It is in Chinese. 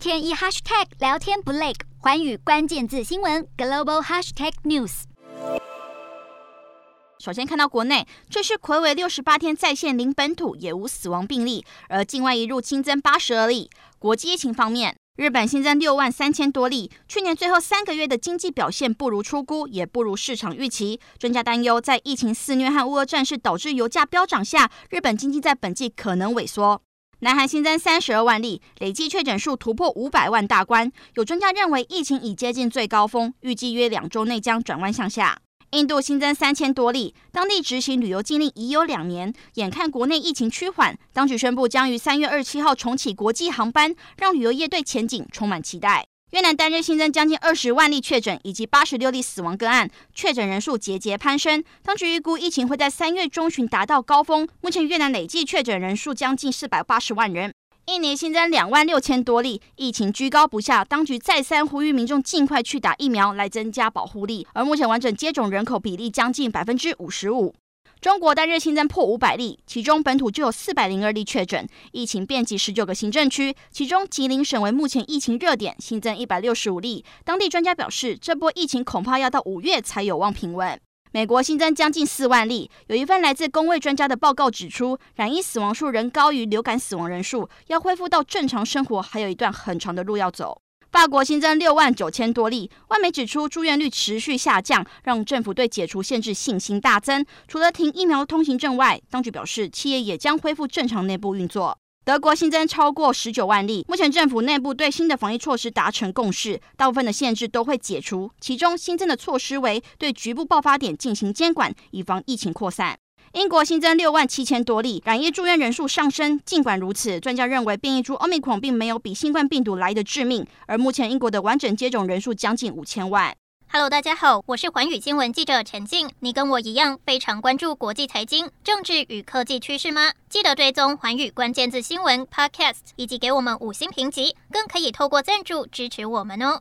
天一 hashtag 聊天不累，寰宇关键字新闻 global hashtag news。首先看到国内，这是睽违六十八天在线零本土也无死亡病例，而境外移入新增八十二例。国际疫情方面，日本新增六万三千多例，去年最后三个月的经济表现不如出估，也不如市场预期。专家担忧，在疫情肆虐和乌俄战事导致油价飙涨下，日本经济在本季可能萎缩。南韩新增三十二万例，累计确诊数突破五百万大关。有专家认为，疫情已接近最高峰，预计约两周内将转弯向下。印度新增三千多例，当地执行旅游禁令已有两年，眼看国内疫情趋缓，当局宣布将于三月二十七号重启国际航班，让旅游业对前景充满期待。越南单日新增将近二十万例确诊，以及八十六例死亡个案，确诊人数节节攀升。当局预估疫情会在三月中旬达到高峰。目前越南累计确诊人数将近四百八十万人。印尼新增两万六千多例，疫情居高不下，当局再三呼吁民众尽快去打疫苗，来增加保护力。而目前完整接种人口比例将近百分之五十五。中国单日新增破五百例，其中本土就有四百零二例确诊，疫情遍及十九个行政区，其中吉林省为目前疫情热点，新增一百六十五例。当地专家表示，这波疫情恐怕要到五月才有望平稳。美国新增将近四万例，有一份来自公卫专家的报告指出，染疫死亡数仍高于流感死亡人数，要恢复到正常生活还有一段很长的路要走。法国新增六万九千多例，外媒指出住院率持续下降，让政府对解除限制信心大增。除了停疫苗通行证外，当局表示企业也将恢复正常内部运作。德国新增超过十九万例，目前政府内部对新的防疫措施达成共识，大部分的限制都会解除。其中新增的措施为对局部爆发点进行监管，以防疫情扩散。英国新增六万七千多例，染疫住院人数上升。尽管如此，专家认为变异株奥密克戎并没有比新冠病毒来得致命。而目前英国的完整接种人数将近五千万。Hello，大家好，我是环宇新闻记者陈静。你跟我一样非常关注国际财经、政治与科技趋势吗？记得追踪环宇关键字新闻 Podcast，以及给我们五星评级，更可以透过赞助支持我们哦。